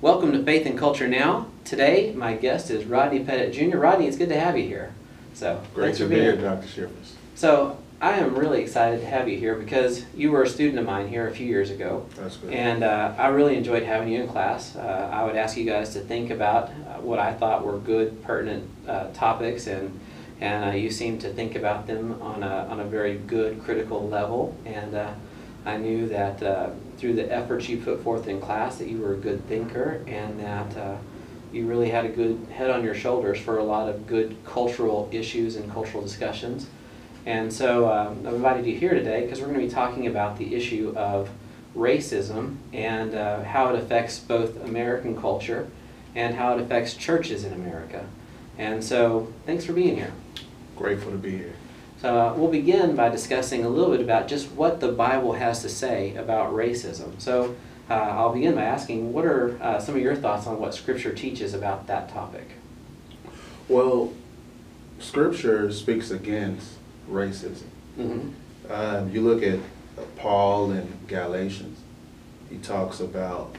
Welcome to Faith and Culture Now. Today, my guest is Rodney Pettit Jr. Rodney, it's good to have you here. So, Great to for be here, Dr. Schiffers. So, I am really excited to have you here because you were a student of mine here a few years ago, That's good. and uh, I really enjoyed having you in class. Uh, I would ask you guys to think about uh, what I thought were good, pertinent uh, topics, and and uh, you seemed to think about them on a on a very good, critical level. And uh, I knew that uh, through the efforts you put forth in class, that you were a good thinker, and that uh, you really had a good head on your shoulders for a lot of good cultural issues and cultural discussions. And so um, I've invited you here today because we're going to be talking about the issue of racism and uh, how it affects both American culture and how it affects churches in America. And so thanks for being here. Grateful to be here. So uh, we'll begin by discussing a little bit about just what the Bible has to say about racism. So uh, I'll begin by asking, what are uh, some of your thoughts on what Scripture teaches about that topic? Well, Scripture speaks against racism. Mm-hmm. Um, you look at Paul in Galatians, he talks about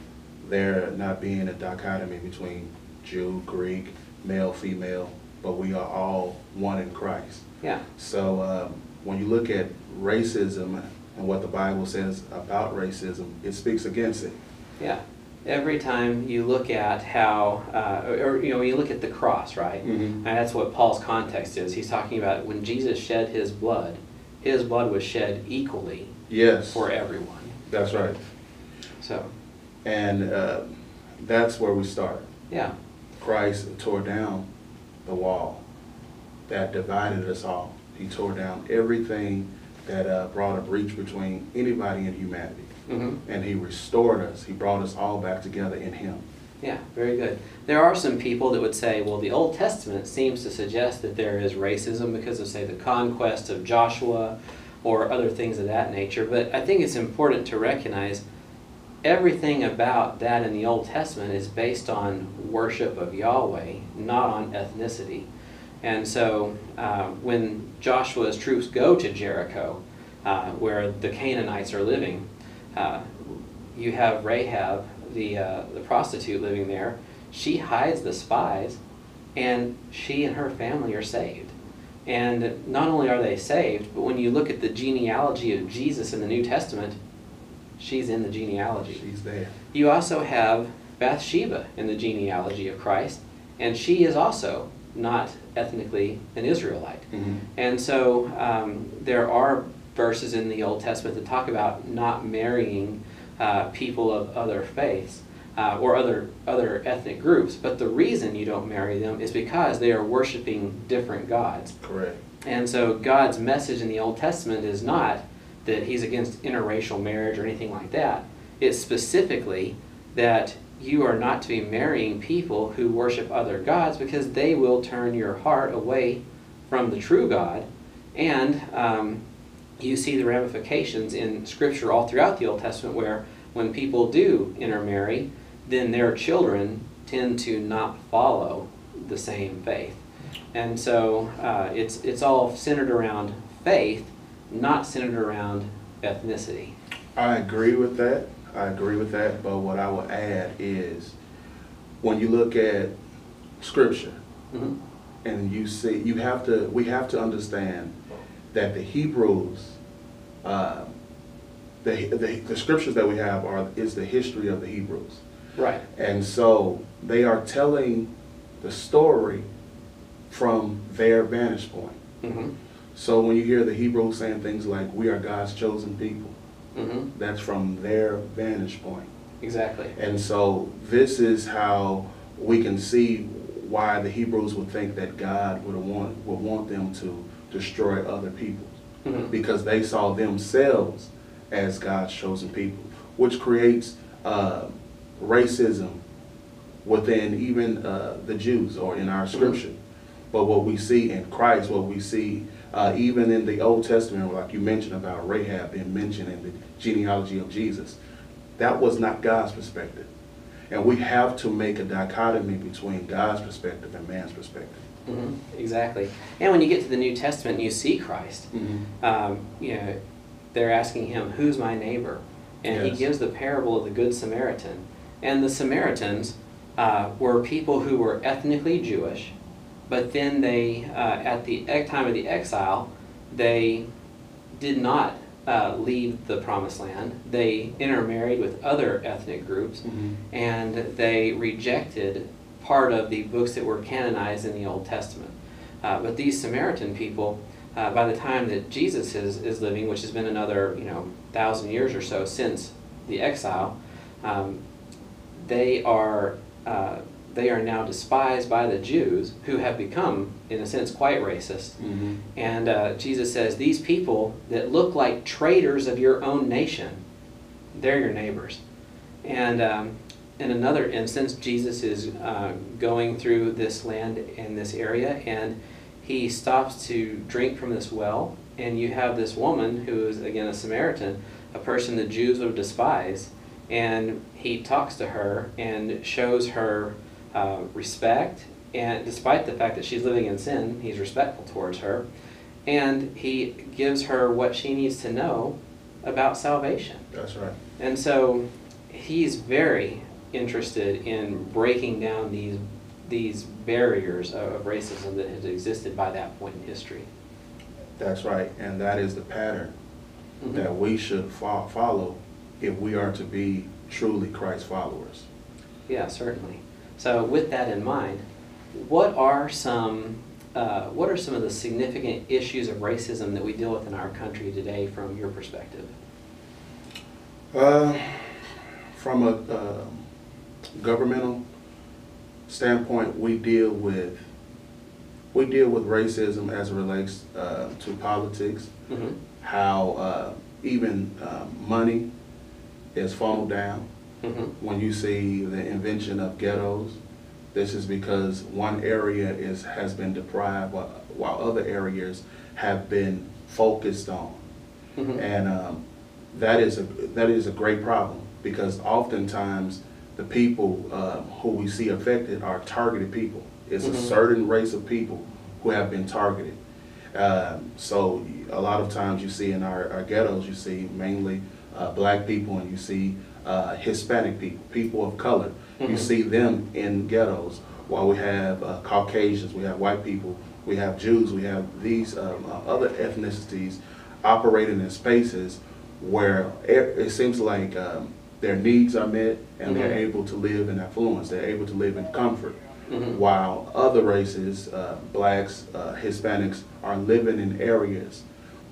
there not being a dichotomy between Jew, Greek, male, female, but we are all one in Christ. Yeah. So um, when you look at racism and what the Bible says about racism, it speaks against it. Yeah. Every time you look at how, uh, or, you know, when you look at the cross, right? Mhm. And that's what Paul's context is. He's talking about when Jesus shed his blood, his blood was shed equally Yes, for everyone. that's right. So, And uh, that's where we start. yeah. Christ tore down the wall that divided us all. He tore down everything that uh, brought a breach between anybody and humanity. Mm-hmm. And he restored us. He brought us all back together in him. Yeah, very good. There are some people that would say, well, the Old Testament seems to suggest that there is racism because of, say, the conquest of Joshua or other things of that nature. But I think it's important to recognize everything about that in the Old Testament is based on worship of Yahweh, not on ethnicity. And so uh, when Joshua's troops go to Jericho, uh, where the Canaanites are living, uh, you have Rahab, the, uh, the prostitute living there. She hides the spies, and she and her family are saved. And not only are they saved, but when you look at the genealogy of Jesus in the New Testament, she's in the genealogy. She's there. You also have Bathsheba in the genealogy of Christ, and she is also not ethnically an Israelite. Mhm. And so um, there are verses in the Old Testament that talk about not marrying uh, people of other faiths uh, or other other ethnic groups. But the reason you don't marry them is because they are worshiping different gods. Correct. And so God's message in the Old Testament is not that He's against interracial marriage or anything like that. It's specifically that you are not to be marrying people who worship other gods because they will turn your heart away from the true God. And um, you see the ramifications in Scripture all throughout the Old Testament where when people do intermarry, then their children tend to not follow the same faith. And so uh, it's, it's all centered around faith, not centered around ethnicity. I agree with that. I agree with that. But what I will add is when you look at Scripture, Mhm. and you see you have to we have to understand that the hebrews uh, the, the the scriptures that we have are is the history of the hebrews Right. and so they are telling the story from their vantage point hmm so when you hear the hebrews saying things like we are god's chosen people hmm that's from their vantage point Exactly. and so this is how we can see why the Hebrews would think that God would want would want them to destroy other people Mhm. because they saw themselves as God's chosen people, which creates uh, racism within even uh, the Jews or in our scripture. But what we see in Christ, what we see uh, even in the Old Testament, like you mentioned about Rahab being mentioned in the genealogy of Jesus, that was not God's perspective. And we have to make a dichotomy between God's perspective and man's perspective. hmm Exactly. And when you get to the New Testament and you see Christ, um, you know, they're asking him, "Who's my neighbor?" And he gives the parable of the Good Samaritan. And the Samaritans uh, were people who were ethnically Jewish, but then they, uh, at the time of the exile, they did not uh, leave the promised land. They intermarried with other ethnic groups and they rejected part of the books that were canonized in the Old Testament. Uh, but these Samaritan people, uh, by the time that Jesus is, is living, which has been another you know thousand years or so since the exile, um, they are they are now despised by the Jews, who have become, in a sense, quite racist. And uh, Jesus says, These people that look like traitors of your own nation, they're your neighbors. And um, in another instance, Jesus is uh, going through this land in this area, and he stops to drink from this well. And you have this woman who is, again, a Samaritan, a person the Jews would despise. And he talks to her and shows her uh, respect. And despite the fact that she's living in sin, he's respectful towards her. And he gives her what she needs to know about salvation. That's right. And so he's very interested in breaking down these these barriers of, racism that had existed by that point in history. That's right. And that is the pattern Mhm. that we should fo- follow if we are to be truly Christ followers. Yeah, certainly. So with that in mind, what are some uh, what are some of the significant issues of racism that we deal with in our country today from your perspective? Uh, from a um, governmental standpoint, we deal with we deal with racism as it relates uh, to politics, Mm-hmm. how uh, even uh, money is funneled down. Mm-hmm. When you see the invention of ghettos, this is because one area is has been deprived while, while other areas have been focused on. Mm-hmm. And um, that is a that is a great problem because oftentimes the people um, who we see affected are targeted people. It's a Mhm. certain race of people who have been targeted. Um, so a lot of times you see in our, our ghettos, you see mainly uh, black people and you see uh, Hispanic people, people of color. You Mhm. see them in ghettos. While we have uh, Caucasians, we have white people, we have Jews, we have these um, uh, other ethnicities operating in spaces where it seems like um, their needs are met and they're Mhm. able to live in affluence, they're able to live in comfort. Mhm. While other races, uh, blacks, uh, Hispanics, are living in areas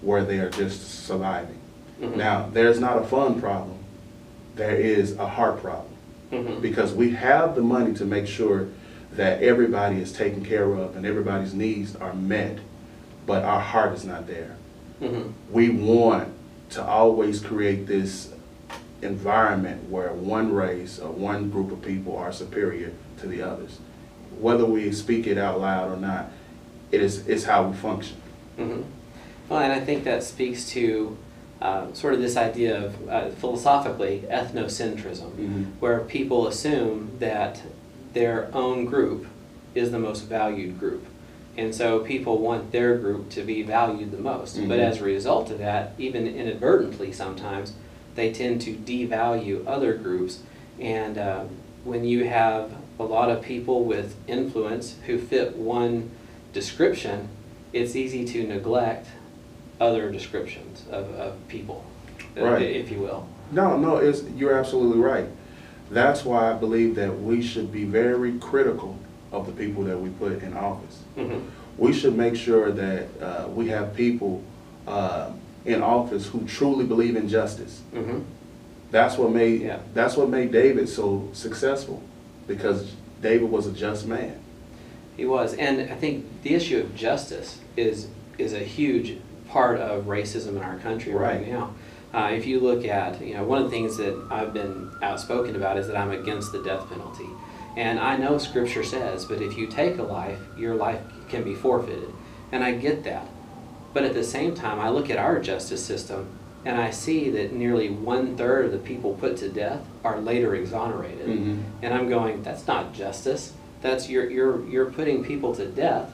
where they are just surviving. Mhm. Now, there's not a fun problem, there is a heart problem Mhm. because we have the money to make sure that everybody is taken care of and everybody's needs are met, but our heart is not there. Mhm. We want to always create this environment where one race or one group of people are superior to the others. Whether we speak it out loud or not, it is it's how we function. Mhm. Well, and I think that speaks to uh, sort of this idea of uh, philosophically ethnocentrism, Mhm. where people assume that their own group is the most valued group. And so people want their group to be valued the most. But Mhm. as a result of that, even inadvertently sometimes, they tend to devalue other groups. And uh, when you have a lot of people with influence who fit one description, it's easy to neglect other descriptions of, of people, uh, Right. if you will. No, no, it's, you're absolutely right. That's why I believe that we should be very critical of the people that we put in office. Mhm. We should make sure that uh, we have people uh, in office who truly believe in justice. Mhm. That's what made Yeah. that's what made David so successful, because David was a just man. He was, and I think the issue of justice is is a huge part of racism in our country right, Right. now. Uh, if you look at, you know, one of the things that I've been outspoken about is that I'm against the death penalty, and I know Scripture says, but if you take a life, your life can be forfeited, and I get that. But at the same time, I look at our justice system, and I see that nearly one third of the people put to death are later exonerated. Mhm. And I'm going, that's not justice. That's you're you're you're putting people to death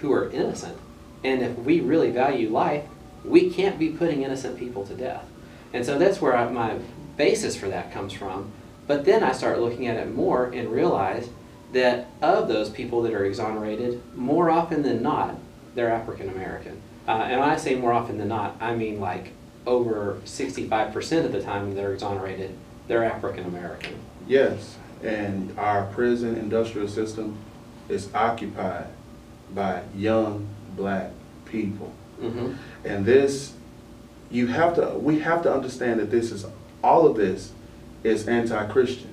who are innocent. And if we really value life, we can't be putting innocent people to death. And so that's where I, my basis for that comes from. But then I start looking at it more and realize that of those people that are exonerated, more often than not, they're African American. Uh, and when I say more often than not, I mean like over 65% of the time they're exonerated, they're African American. Yes, and our prison industrial system is occupied by young black people. Mm-hmm. And this, you have to, we have to understand that this is, all of this is anti-Christian.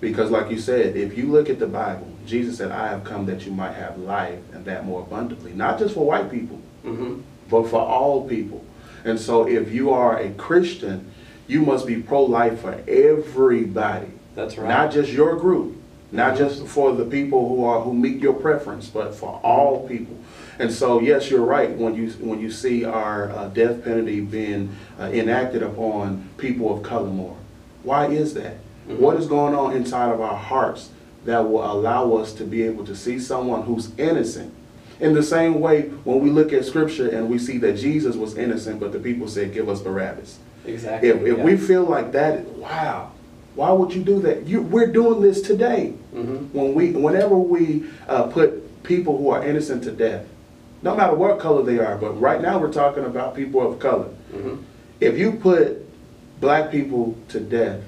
Because like you said, if you look at the Bible, Jesus said, I have come that you might have life and that more abundantly. Not just for white people, Mm-hmm. but for all people. And so if you are a Christian, you must be pro-life for everybody. That's right. Not just your group, not Mhm. just for the people who are who meet your preference, but for all people. And so, yes, you're right when you when you see our uh, death penalty being uh, enacted upon people of color more. Why is that? Mhm. What is going on inside of our hearts that will allow us to be able to see someone who's innocent? In the same way, when we look at Scripture and we see that Jesus was innocent, but the people said, "Give us Barabbas." Exactly. If, if yeah. we feel like that, wow, why would you do that? You, we're doing this today. Mhm. When we, whenever we uh, put people who are innocent to death, no matter what color they are, but right now we're talking about people of color. Mhm. If you put black people to death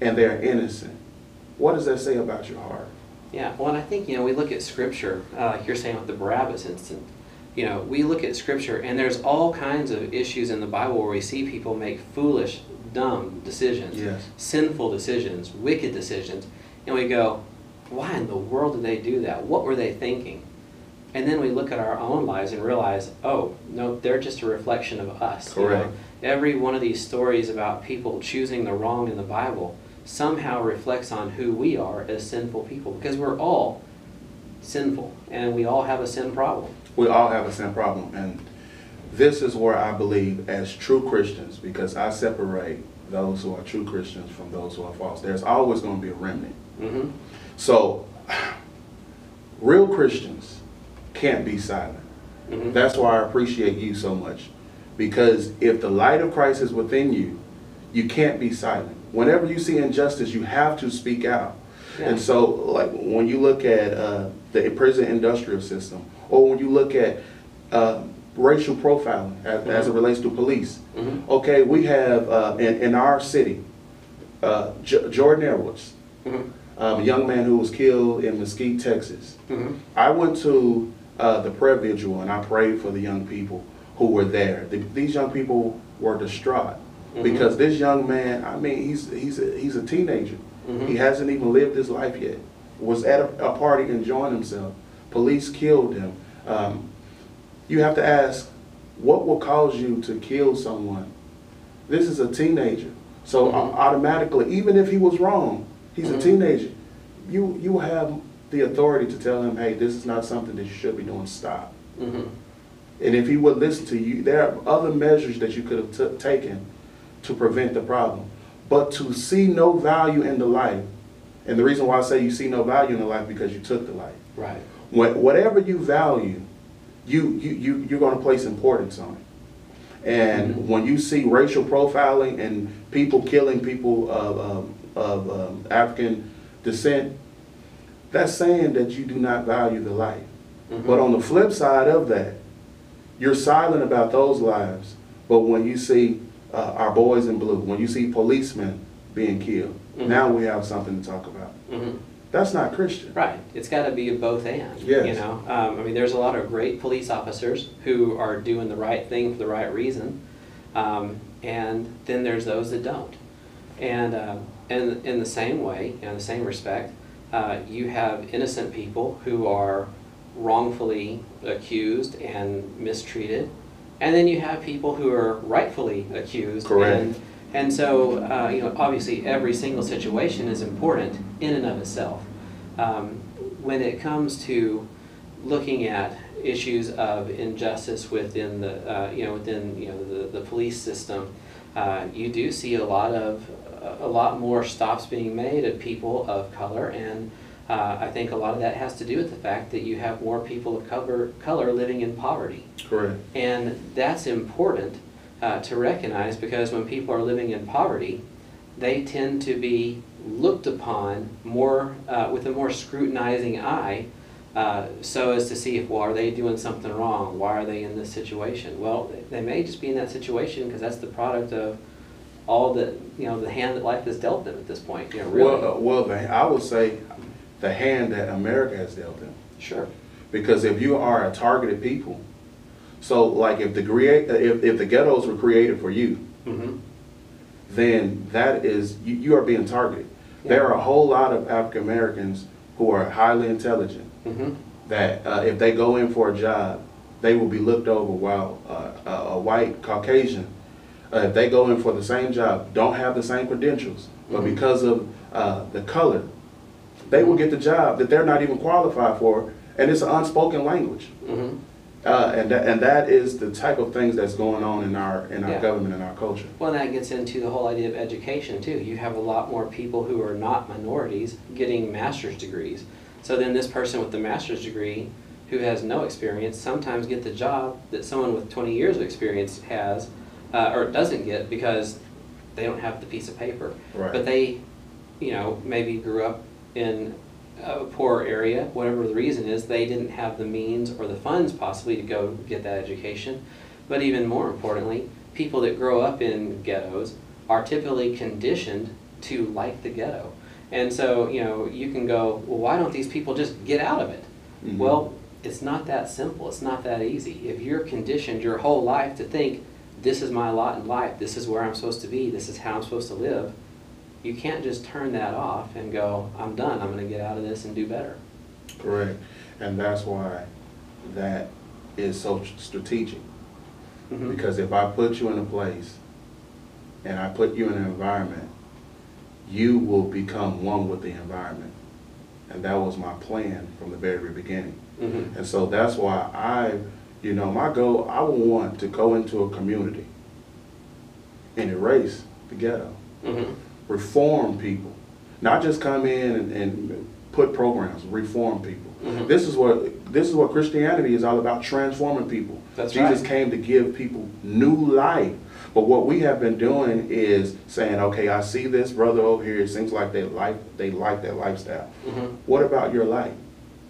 and they're innocent, what does that say about your heart? Yeah, well, and I think, you know, we look at scripture, uh, like you're saying with the Barabbas incident, you know, we look at scripture and there's all kinds of issues in the Bible where we see people make foolish, dumb decisions, Yes. sinful decisions, wicked decisions, and we go, why in the world did they do that? What were they thinking? And then we look at our own lives and realize, oh, no, they're just a reflection of us. you know? Correct. Every one of these stories about people choosing the wrong in the Bible somehow reflects on who we are as sinful people because we're all sinful and we all have a sin problem. We all have a sin problem, and this is where I believe, as true Christians, because I separate those who are true Christians from those who are false. There's always going to be a remnant. Mm-hmm. So, real Christians can't be silent. Mhm. That's why I appreciate you so much. Because if the light of Christ is within you, you can't be silent. Whenever you see injustice, you have to speak out. Yeah. And so, like when you look at uh, the prison industrial system, or when you look at uh, racial profiling as, as it relates to police, Mhm. okay, we have uh, in, in our city, uh, J- Jordan Edwards, Mhm. um, a young man who was killed in Mesquite, Texas. Mhm. I went to uh, the prayer vigil and I prayed for the young people who were there. The, these young people were distraught Mhm. because this young man, I mean, he's he's a, he's a teenager. Mhm. He hasn't even lived his life yet. Was at a, a party enjoying himself. Police killed him. Um, you have to ask, what will cause you to kill someone? This is a teenager. So Mhm. au- automatically, even if he was wrong, he's a teenager. You you have the authority to tell him, hey, this is not something that you should be doing. Stop. Mhm. And if he would listen to you, there are other measures that you could have taken to prevent the problem. But to see no value in the life, and the reason why I say you see no value in the life because you took the life. Right. When, whatever you value, you, you, you, you're going to place importance on it. And Mhm. when you see racial profiling and people killing people of, um, of um, African descent, that's saying that you do not value the life. Mhm. But on the flip side of that, you're silent about those lives. But when you see uh, our boys in blue, when you see policemen being killed, Mhm. now we have something to talk about. Mhm. That's not Christian. Right. It's got to be a both and. Yes. You know, um, I mean, there's a lot of great police officers who are doing the right thing for the right reason, um, and then there's those that don't. And uh, in in the same way, in the same respect, uh, you have innocent people who are wrongfully accused and mistreated, and then you have people who are rightfully accused. Correct. And, and so, uh, you know, obviously every single situation is important in and of itself. Um, when it comes to looking at issues of injustice within the, uh, you know, within, you know, the, the police system, uh, you do see a lot of, a lot more stops being made of people of color and uh, I think a lot of that has to do with the fact that you have more people of color, color living in poverty. Correct. And that's important uh, to recognize because when people are living in poverty, they tend to be looked upon more uh, with a more scrutinizing eye uh, so as to see if well are they doing something wrong why are they in this situation well they may just be in that situation because that's the product of all the you know the hand that life has dealt them at this point you know really Well, uh, well, the, I would say the hand that America has dealt them. sure Because if you are a targeted people, so like if the create, if, if the ghettos were created for you, mm-hmm. then that is, you, you are being targeted. There are a whole lot of African Americans who are highly intelligent Mm-hmm. that uh, if they go in for a job, they will be looked over while uh, a, a white Caucasian, uh, if they go in for the same job, don't have the same credentials, but Mhm. because of uh, the color, they will get the job that they're not even qualified for, and it's an unspoken language. Mm-hmm. Uh, and that, and that is the type of things that's going on in our in our Yeah. government and our culture. Well, that gets into the whole idea of education too. You have a lot more people who are not minorities getting master's degrees. So then this person with the master's degree who has no experience sometimes get the job that someone with 20 years of experience has uh, or doesn't get because they don't have the piece of paper. Right. But they, you know, maybe grew up in a poor area, whatever the reason is, they didn't have the means or the funds possibly to go get that education. But even more importantly, people that grow up in ghettos are typically conditioned to like the ghetto. And so, you know, you can go, well, why don't these people just get out of it? Mhm. Well, it's not that simple. It's not that easy. If you're conditioned your whole life to think, this is my lot in life, this is where I'm supposed to be, this is how I'm supposed to live, you can't just turn that off and go, I'm done, I'm going to get out of this and do better. Correct, and that's why that is so strategic. Mhm. Because if I put you in a place and I put you in an environment, you will become one with the environment. And that was my plan from the very beginning. Mhm. And so that's why I, you know, my goal, I would want to go into a community and erase the ghetto, Mhm. reform people, not just come in and, and put programs, reform people. Mhm. This is what this is what Christianity is all about: transforming people. That's Jesus right. came to give people new life. But what we have been doing is saying, okay, I see this brother over here. It seems like they like they like that lifestyle. Mhm. What about your life?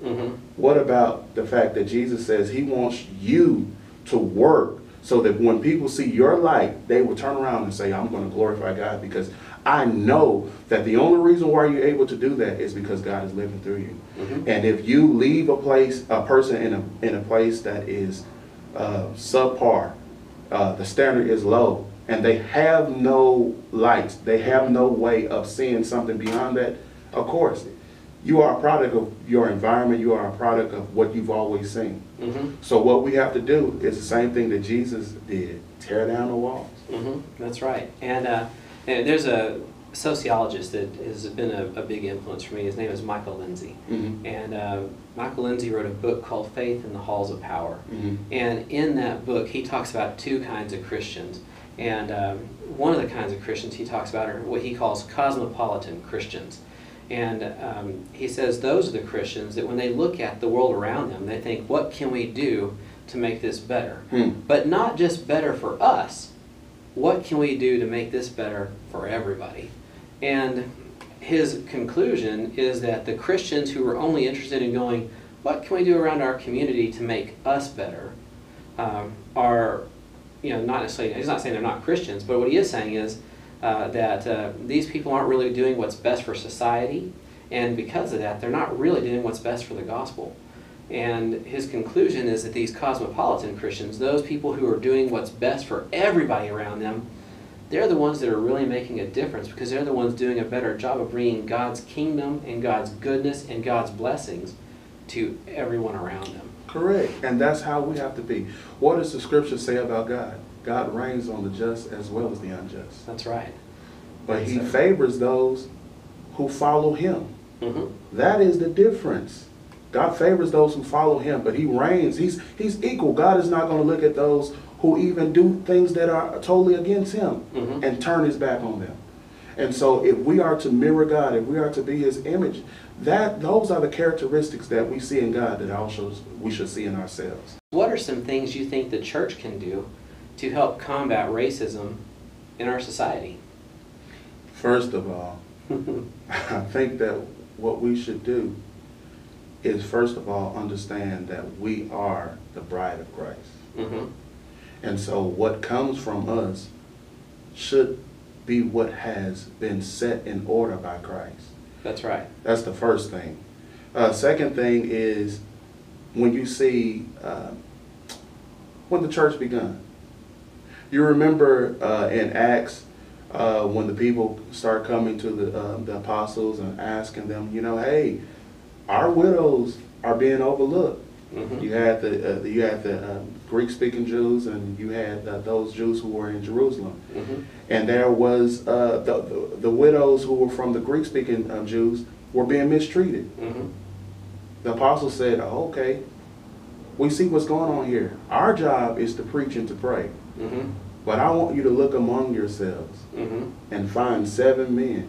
Mhm. What about the fact that Jesus says he wants you to work so that when people see your light, they will turn around and say, I'm going to glorify God because I know that the only reason why you're able to do that is because God is living through you. Mhm. And if you leave a place, a person in a, in a place that is uh, subpar, uh, the standard is low, and they have no light, they have no way of seeing something beyond that, of course, you are a product of your environment, you are a product of what you've always seen. Mhm. So what we have to do is the same thing that Jesus did, tear down the walls. hmm That's right. And, uh, and there's a sociologist that has been a, a big influence for me. His name is Michael Lindsay. Mhm. And uh, Michael Lindsay wrote a book called Faith in the Halls of Power. Mhm. And in that book, he talks about two kinds of Christians. And um, one of the kinds of Christians he talks about are what he calls cosmopolitan Christians. And um, he says those are the Christians that when they look at the world around them, they think, what can we do to make this better? Hmm. But not just better for us, what can we do to make this better for everybody? And his conclusion is that the Christians who are only interested in going, what can we do around our community to make us better, um, are, you know, not necessarily, he's not saying they're not Christians, but what he is saying is uh, that uh, these people aren't really doing what's best for society, and because of that, they're not really doing what's best for the gospel. And his conclusion is that these cosmopolitan Christians, those people who are doing what's best for everybody around them, they're the ones that are really making a difference because they're the ones doing a better job of bringing God's kingdom and God's goodness and God's blessings to everyone around them. Correct. And that's how we have to be. What does the scripture say about God? God rains on the just as well as the unjust. That's right. But he Yes, sir. favors those who follow him. hmm That is the difference. God favors those who follow him, but he rains. He's he's equal. God is not going to look at those who even do things that are totally against him Mhm. and turn his back on them. And so if we are to mirror God, if we are to be his image, that those are the characteristics that we see in God that also we should see in ourselves. What are some things you think the church can do to help combat racism in our society? First of all, I think that what we should do is first of all understand that we are the bride of Christ. hmm And so what comes from us should be what has been set in order by Christ. That's right. That's the first thing. Uh, second thing is when you see uh, when the church begun. You remember uh, in Acts uh, when the people start coming to the, uh, the apostles and asking them, you know, hey, our widows are being overlooked. hmm You had the, uh, you had the um, Greek-speaking Jews, and you had uh, those Jews who were in Jerusalem. hmm And there was uh, the, the the widows who were from the Greek-speaking um, Jews were being mistreated. hmm The apostles said, oh, "Okay, we see what's going on here. Our job is to preach and to pray, hmm but I want you to look among yourselves hmm and find seven men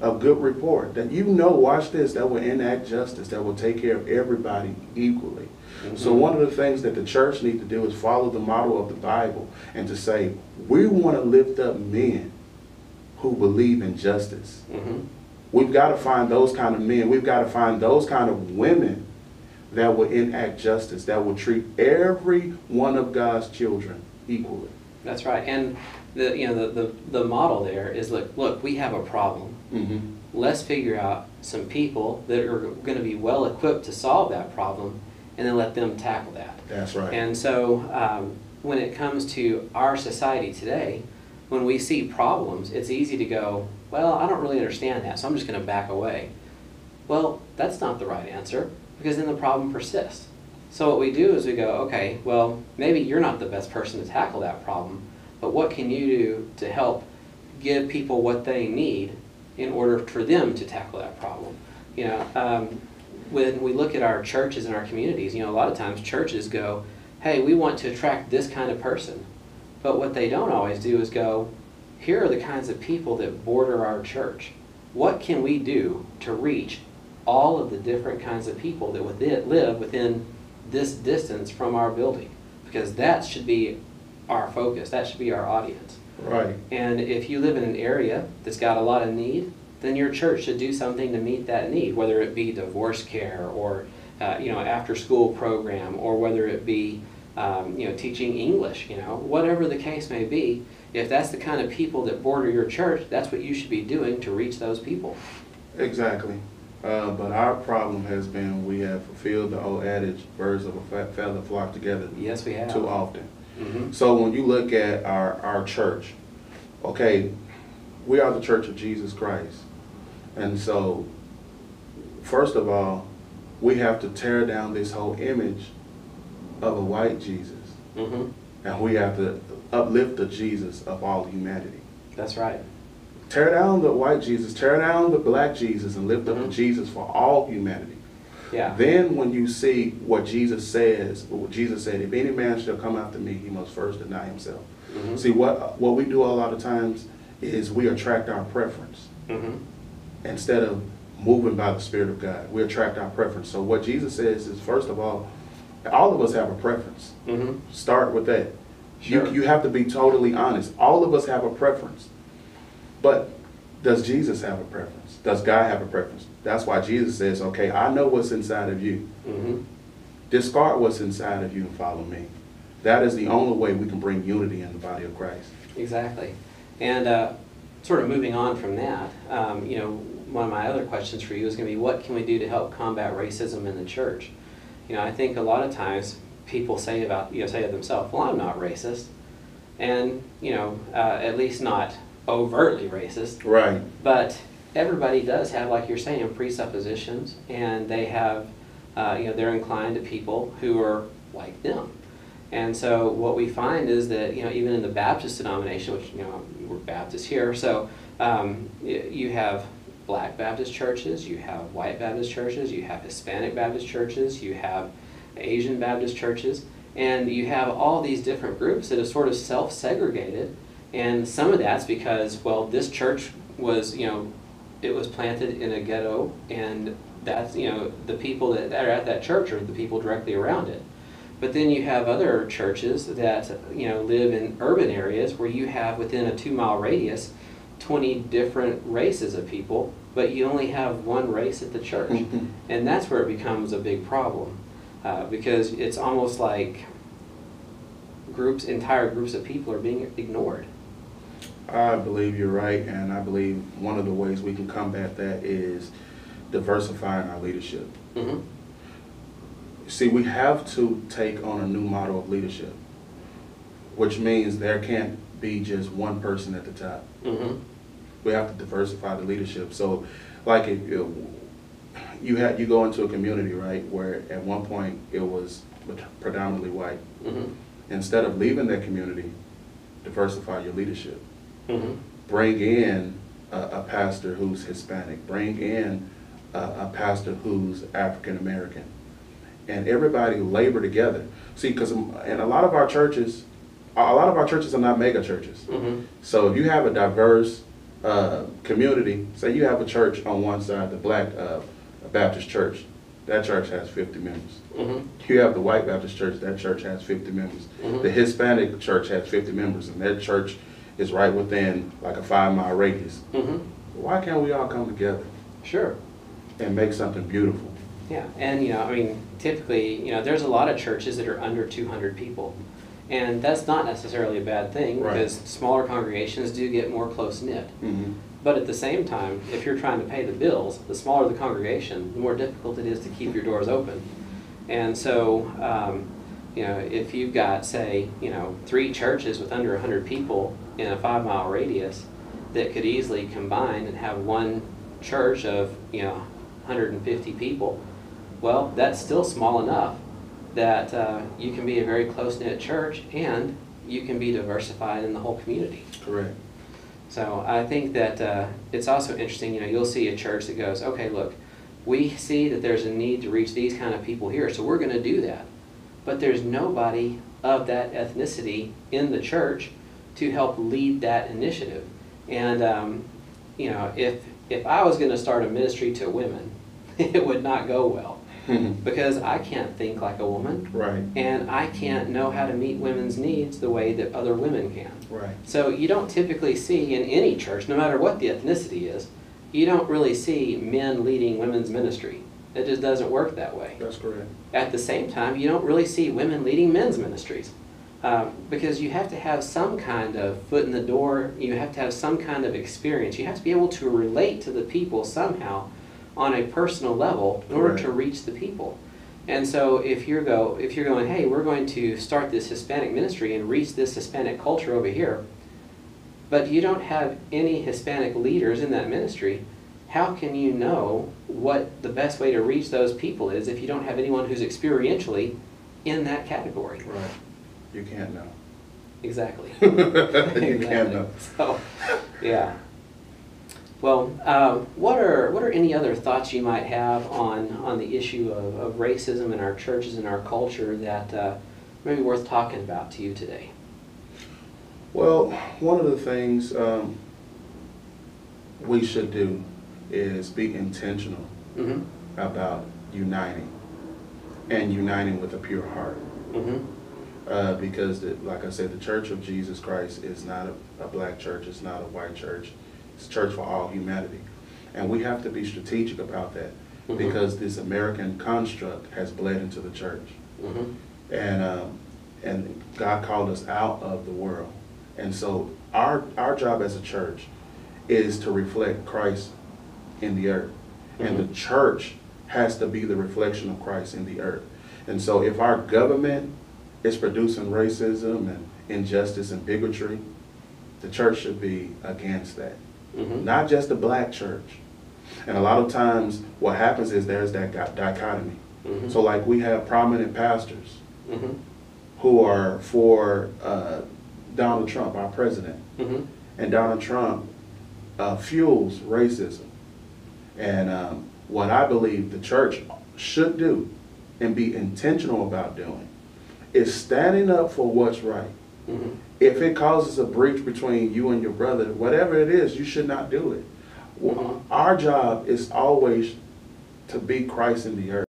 of good report that you know, watch this, that will enact justice, that will take care of everybody equally." So one of the things that the church needs to do is follow the model of the Bible and to say, we want to lift up men who believe in justice. hmm We've got to find those kind of men. We've got to find those kind of women that will enact justice, that will treat every one of God's children equally. That's right. And the you know the, the, the model there is look look we have a problem. Mm-hmm. Let's figure out some people that are going to be well equipped to solve that problem, and then let them tackle that. That's right. And so, um, when it comes to our society today, when we see problems, it's easy to go, well, I don't really understand that, so I'm just going to back away. Well, that's not the right answer because then the problem persists. So, what we do is we go, okay, well, maybe you're not the best person to tackle that problem, but what can you do to help give people what they need in order for them to tackle that problem? You know, um, when we look at our churches and our communities, you know, a lot of times churches go, hey, we want to attract this kind of person. But what they don't always do is go, here are the kinds of people that border our church. What can we do to reach all of the different kinds of people that within, live within this distance from our building? Because that should be our focus, that should be our audience. right. And if you live in an area that's got a lot of need, then your church should do something to meet that need, whether it be divorce care or uh, you know after school program or whether it be um, you know teaching English, you know whatever the case may be. If that's the kind of people that border your church, that's what you should be doing to reach those people. Exactly. Uh, but our problem has been we have fulfilled the old adage, birds of a feather flock together Yes, we have. too often. hmm So when you look at our, our church, okay, we are the church of Jesus Christ. And so, first of all, we have to tear down this whole image of a white Jesus. hmm And we have to uplift the Jesus of all humanity. That's right. Tear down the white Jesus, tear down the black Jesus, and lift up the Mhm. Jesus for all humanity. Yeah. Then when you see what Jesus says, what Jesus said, if any man shall come after me, he must first deny himself. hmm See, what, what we do a lot of times is we attract our preference hmm instead of moving by the Spirit of God. We attract our preference. So what Jesus says is, first of all, all of us have a preference. hmm Start with that. Sure. You, you have to be totally honest. All of us have a preference. But does Jesus have a preference? Does God have a preference? That's why Jesus says, okay, I know what's inside of you. hmm Discard what's inside of you and follow me. That is the only way we can bring unity in the body of Christ. Exactly. And uh, sort of moving on from that, um, you know, one of my other questions for you is going to be what can we do to help combat racism in the church? You know, I think a lot of times people say about, you know, say to themselves, well, I'm not racist. And, you know, uh, at least not overtly racist. Right. But everybody does have, like you're saying, presuppositions, and they have, uh, you know, they're inclined to people who are like them. And so what we find is that, you know, even in the Baptist denomination, which, you know, we're Baptist here, so um, you have black Baptist churches, you have white Baptist churches, you have Hispanic Baptist churches, you have Asian Baptist churches, and you have all these different groups that are sort of self-segregated. And some of that's because, well, this church was, you know, it was planted in a ghetto, and that's, you know, the people that that are at that church are the people directly around it. But then you have other churches that, you know, live in urban areas where you have within a two mile radius 20 different races of people, but you only have one race at the church. Mhm. And that's where it becomes a big problem uh, because it's almost like groups, entire groups of people are being ignored. I believe you're right, and I believe one of the ways we can combat that is diversifying our leadership. hmm See, we have to take on a new model of leadership, which means there can't be just one person at the top. hmm We have to diversify the leadership. So, like if you, you had you go into a community, right, where at one point it was predominantly white. hmm Instead of leaving that community, diversify your leadership. Hmm bring in a, a pastor who's Hispanic, bring in a, a pastor who's African American, and everybody labor together. See, because in a lot of our churches, a lot of our churches are not mega churches. hmm So if you have a diverse uh, community, say you have a church on one side, the Black uh, Baptist Church, that church has 50 members. hmm You have the White Baptist Church, that church has 50 members. Mhm. The Hispanic church has 50 members, and that church is right within like a five mile radius. hmm Why can't we all come together Sure. and make something beautiful? Yeah, and you know, I mean, typically, you know, there's a lot of churches that are under 200 people, and that's not necessarily a bad thing Right. because smaller congregations do get more close knit. Mm-hmm. But at the same time, if you're trying to pay the bills, the smaller the congregation, the more difficult it is to keep your doors open. And so, um, you know, if you've got, say, you know, three churches with under 100 people in a five mile radius that could easily combine and have one church of, you know, 150 people, well, that's still small enough that uh, you can be a very close knit church and you can be diversified in the whole community. Correct. So I think that uh, it's also interesting, you know, you'll see a church that goes, okay, look, we see that there's a need to reach these kind of people here, so we're going to do that. But there's nobody of that ethnicity in the church to help lead that initiative. And, um, you know, if, if I was going to start a ministry to women, it would not go well because I can't think like a woman right. and I can't know how to meet women's needs the way that other women can. Right. So you don't typically see in any church, no matter what the ethnicity is, you don't really see men leading women's ministry. It just doesn't work that way. That's correct. At the same time, you don't really see women leading men's ministries. Um, because you have to have some kind of foot in the door, you have to have some kind of experience. You have to be able to relate to the people somehow on a personal level in order to reach the people. And so if you're go if you're going, hey, we're going to start this Hispanic ministry and reach this Hispanic culture over here, but you don't have any Hispanic leaders in that ministry, how can you know what the best way to reach those people is if you don't have anyone who's experientially in that category? Right. You can't know. Exactly. you Exactly. can't know. So, yeah. Well, um, what are what are any other thoughts you might have on on the issue of, of racism in our churches and our culture that uh, may be worth talking about to you today? Well, one of the things um, we should do is be intentional Mm-hmm. about uniting and uniting with a pure heart. Mm-hmm. Uh, because, the, like I said, the Church of Jesus Christ is not a, a black church, it's not a white church, it's a church for all humanity. And we have to be strategic about that Mhm. because this American construct has bled into the church. Mm-hmm. And, um, and God called us out of the world. And so our, our job as a church is to reflect Christ in the earth. And the church has to be the reflection of Christ in the earth. And so if our government is producing racism and injustice and bigotry, the church should be against that. Mm-hmm. Not just the black church. And a lot of times what happens is there's that di- dichotomy. Mhm. So like we have prominent pastors Mm-hmm. who are for uh, Donald Trump, our president. Mm-hmm. And Donald Trump uh, fuels racism. And um, what I believe the church should do and be intentional about doing is standing up for what's right. Mm-hmm. If it causes a breach between you and your brother, whatever it is, you should not do it. Well, Our job is always to be Christ in the earth.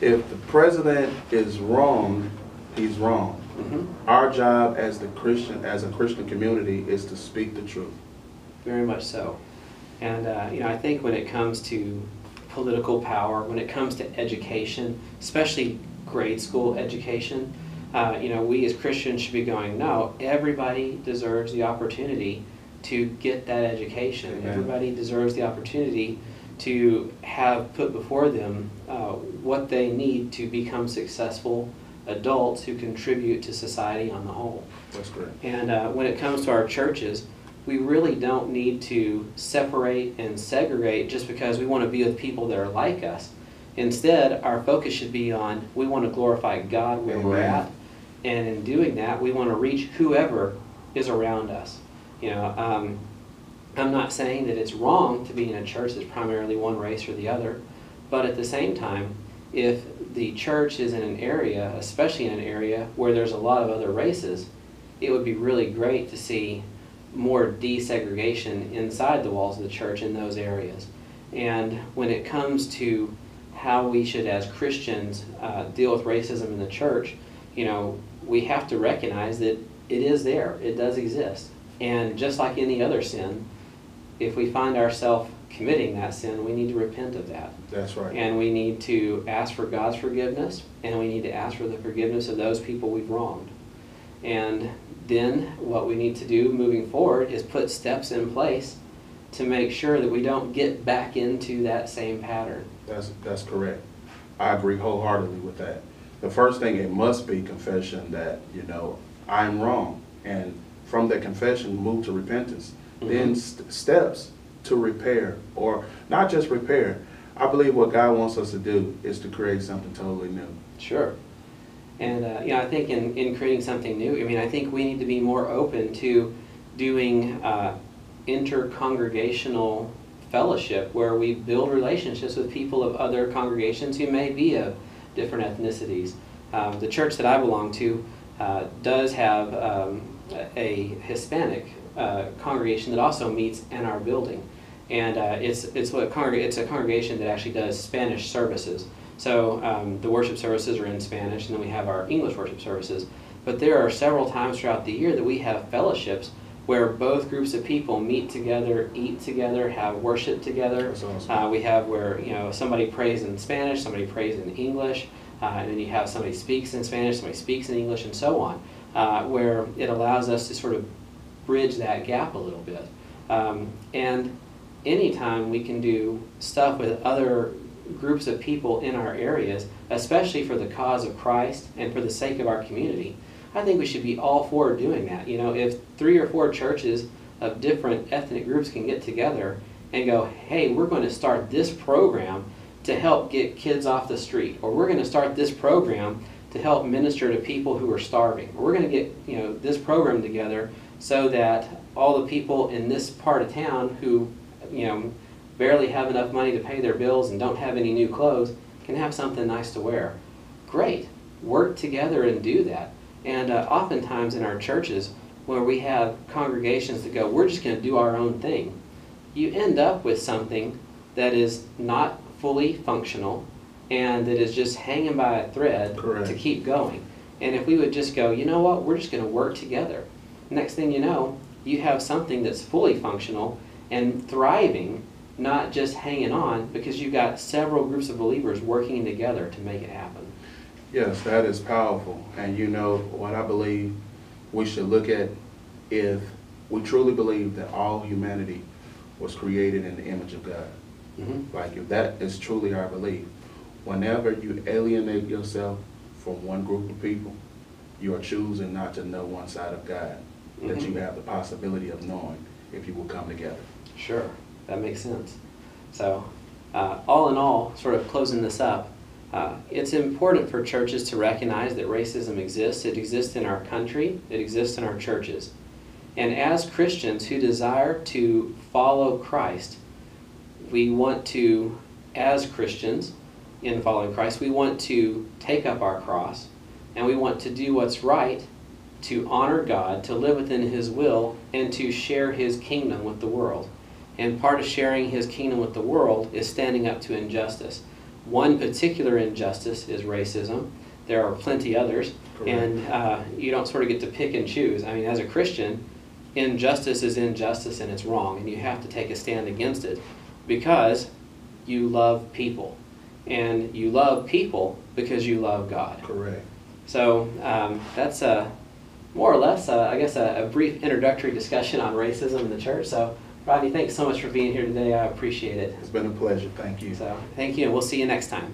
If the president is wrong, he's wrong. Mm-hmm. Our job as the Christian, as a Christian community, is to speak the truth. very much so. And uh, you know, I think when it comes to political power, when it comes to education, especially grade school education, uh, you know, we as Christians should be going, no, everybody deserves the opportunity to get that education. Amen. Everybody deserves the opportunity to have put before them uh, what they need to become successful adults who contribute to society on the whole. That's correct. And uh, when it comes to our churches, we really don't need to separate and segregate just because we want to be with people that are like us. Instead, our focus should be on we want to glorify God where we're at, and in doing that, we want to reach whoever is around us. You know, um, I'm not saying that it's wrong to be in a church that's primarily one race or the other, but at the same time, if the church is in an area, especially in an area where there's a lot of other races, it would be really great to see more desegregation inside the walls of the church in those areas. And when it comes to how we should, as Christians, uh, deal with racism in the church, you know, we have to recognize that it is there, it does exist. And just like any other sin, if we find ourselves committing that sin, we need to repent of that. That's right. And we need to ask for God's forgiveness, and we need to ask for the forgiveness of those people we've wronged. And then what we need to do moving forward is put steps in place to make sure that we don't get back into that same pattern. That's, that's correct. I agree wholeheartedly with that. The first thing, it must be confession that, you know, I'm wrong. And from that confession, move to repentance. Mm-hmm. Then st- steps to repair, or not just repair. I believe what God wants us to do is to create something totally new. Sure. And, uh, you know, I think in, in creating something new, I mean, I think we need to be more open to doing uh, intercongregational fellowship where we build relationships with people of other congregations who may be of different ethnicities. Um, the church that I belong to uh, does have um, a Hispanic uh, congregation that also meets in our building. And uh, it's, it's, what congreg- it's a congregation that actually does Spanish services. So um, the worship services are in Spanish, and then we have our English worship services. But there are several times throughout the year that we have fellowships where both groups of people meet together, eat together, have worship together. Awesome. Uh, we have where you know somebody prays in Spanish, somebody prays in English, uh, and then you have somebody speaks in Spanish, somebody speaks in English, and so on. Uh, where it allows us to sort of bridge that gap a little bit. Um, and anytime we can do stuff with other groups of people in our areas, especially for the cause of Christ and for the sake of our community, I think we should be all for doing that. You know, if three or four churches of different ethnic groups can get together and go, hey, we're going to start this program to help get kids off the street, or we're going to start this program to help minister to people who are starving, or we're going to get you know this program together so that all the people in this part of town who you know barely have enough money to pay their bills and don't have any new clothes can have something nice to wear. Great, work together and do that. And uh, oftentimes in our churches, where we have congregations that go, we're just going to do our own thing, you end up with something that is not fully functional and that is just hanging by a thread Correct. to keep going. And if we would just go, you know what, we're just going to work together. Next thing you know, you have something that's fully functional and thriving, not just hanging on, because you've got several groups of believers working together to make it happen. Yes, that is powerful. And you know, what I believe we should look at if we truly believe that all humanity was created in the image of God. Mm-hmm. Like if that is truly our belief, whenever you alienate yourself from one group of people, you are choosing not to know one side of God that you Mhm. have the possibility of knowing if you will come together. Sure, that makes sense. So, uh, all in all, sort of closing this up, uh, it's important for churches to recognize that racism exists. It exists in our country, it exists in our churches. And as Christians who desire to follow Christ, we want to, as Christians in following Christ, we want to take up our cross and we want to do what's right to honor God, to live within His will, and to share His kingdom with the world. And part of sharing His kingdom with the world is standing up to injustice. One particular injustice is racism. There are plenty others, Correct. and uh, you don't sort of get to pick and choose. I mean, as a Christian, injustice is injustice and it's wrong, and you have to take a stand against it because you love people. And you love people because you love God. Correct. So um, that's a, more or less, uh, I guess, a, a brief introductory discussion on racism in the church. So, Rodney, thanks so much for being here today. I appreciate it. It's been a pleasure. Thank you. So, thank you, and we'll see you next time.